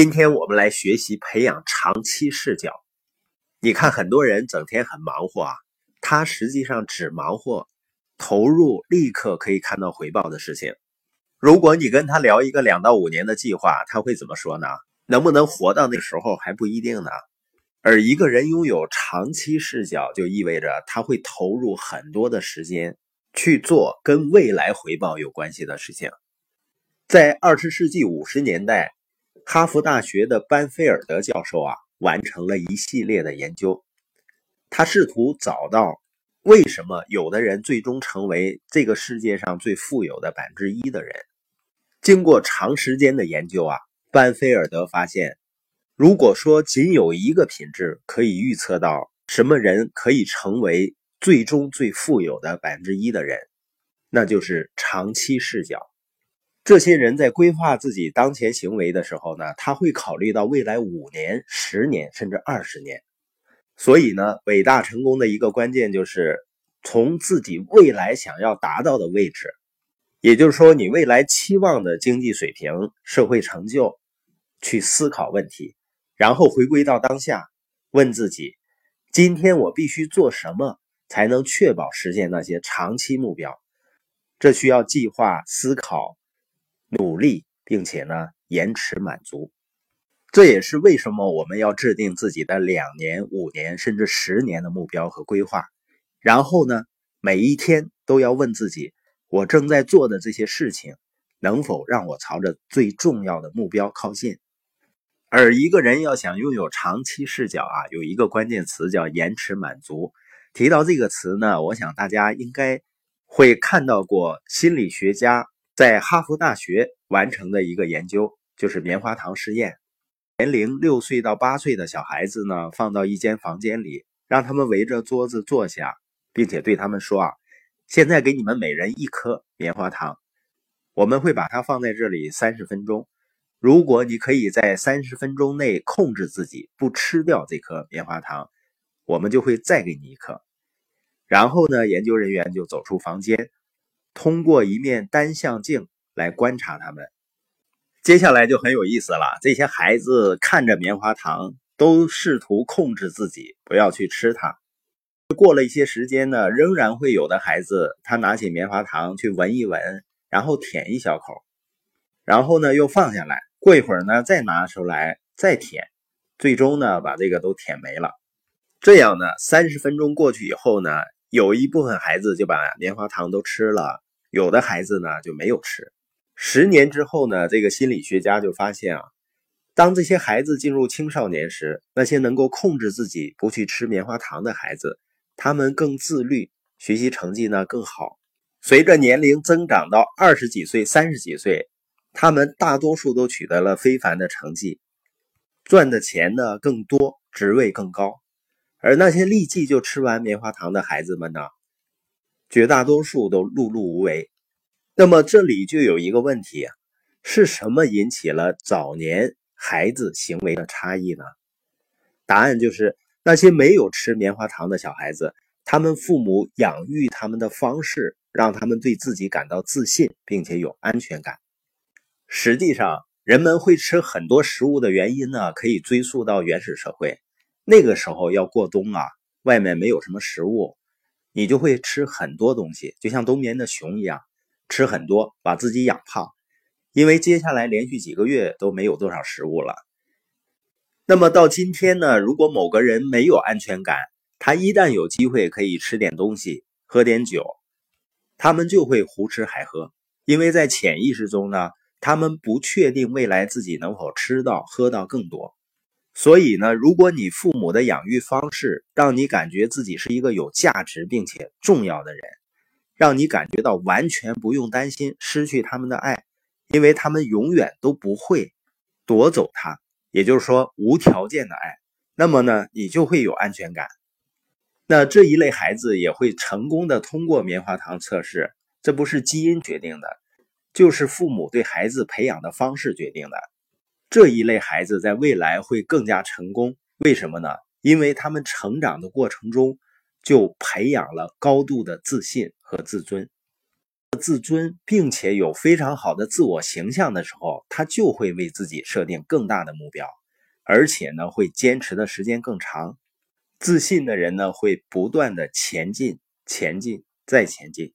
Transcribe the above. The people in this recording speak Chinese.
今天我们来学习培养长期视角。你看，很多人整天很忙活啊，他实际上只忙活投入立刻可以看到回报的事情。如果你跟他聊一个两到五年的计划，他会怎么说呢？能不能活到那时候还不一定呢。而一个人拥有长期视角，就意味着他会投入很多的时间去做跟未来回报有关系的事情。在二十世纪五十年代。哈佛大学的班菲尔德教授啊，完成了一系列的研究。他试图找到为什么有的人最终成为这个世界上最富有的百分之一的人。经过长时间的研究啊，班菲尔德发现，如果说仅有一个品质可以预测到什么人可以成为最终最富有的百分之一的人，那就是长期视角。这些人在规划自己当前行为的时候呢，他会考虑到未来五年、十年甚至二十年。所以呢，伟大成功的一个关键就是从自己未来想要达到的位置，也就是说你未来期望的经济水平、社会成就，去思考问题，然后回归到当下，问自己：今天我必须做什么才能确保实现那些长期目标？这需要计划、思考。努力，并且呢，延迟满足，这也是为什么我们要制定自己的两年、五年甚至十年的目标和规划。然后呢，每一天都要问自己：我正在做的这些事情，能否让我朝着最重要的目标靠近？而一个人要想拥有长期视角啊，有一个关键词叫延迟满足。提到这个词呢，我想大家应该会看到过心理学家。在哈佛大学完成的一个研究，就是棉花糖试验。年龄六岁到八岁的小孩子呢，放到一间房间里，让他们围着桌子坐下，并且对他们说：“啊，现在给你们每人一颗棉花糖，我们会把它放在这里三十分钟。如果你可以在三十分钟内控制自己不吃掉这颗棉花糖，我们就会再给你一颗。”然后呢，研究人员就走出房间。通过一面单向镜来观察他们，接下来就很有意思了。这些孩子看着棉花糖，都试图控制自己不要去吃它。过了一些时间呢，仍然会有的孩子，他拿起棉花糖去闻一闻，然后舔一小口，然后呢又放下来。过一会儿呢，再拿出来再舔，最终呢把这个都舔没了。这样呢，三十分钟过去以后呢，有一部分孩子就把棉花糖都吃了。有的孩子呢就没有吃。十年之后呢，这个心理学家就发现啊，当这些孩子进入青少年时，那些能够控制自己不去吃棉花糖的孩子，他们更自律，学习成绩呢更好。随着年龄增长到二十几岁、三十几岁，他们大多数都取得了非凡的成绩，赚的钱呢更多，职位更高。而那些立即就吃完棉花糖的孩子们呢？绝大多数都碌碌无为，那么这里就有一个问题，是什么引起了早年孩子行为的差异呢？答案就是那些没有吃棉花糖的小孩子，他们父母养育他们的方式，让他们对自己感到自信，并且有安全感。实际上，人们会吃很多食物的原因呢，可以追溯到原始社会，那个时候要过冬啊，外面没有什么食物。你就会吃很多东西，就像冬眠的熊一样，吃很多，把自己养胖，因为接下来连续几个月都没有多少食物了。那么到今天呢？如果某个人没有安全感，他一旦有机会可以吃点东西、喝点酒，他们就会胡吃海喝，因为在潜意识中呢，他们不确定未来自己能否吃到、喝到更多。所以呢，如果你父母的养育方式让你感觉自己是一个有价值并且重要的人，让你感觉到完全不用担心失去他们的爱，因为他们永远都不会夺走他，也就是说无条件的爱，那么呢，你就会有安全感。那这一类孩子也会成功的通过棉花糖测试，这不是基因决定的，就是父母对孩子培养的方式决定的。这一类孩子在未来会更加成功，为什么呢？因为他们成长的过程中就培养了高度的自信和自尊。自尊，并且有非常好的自我形象的时候，他就会为自己设定更大的目标，而且呢，会坚持的时间更长。自信的人呢，会不断的前进、前进、再前进。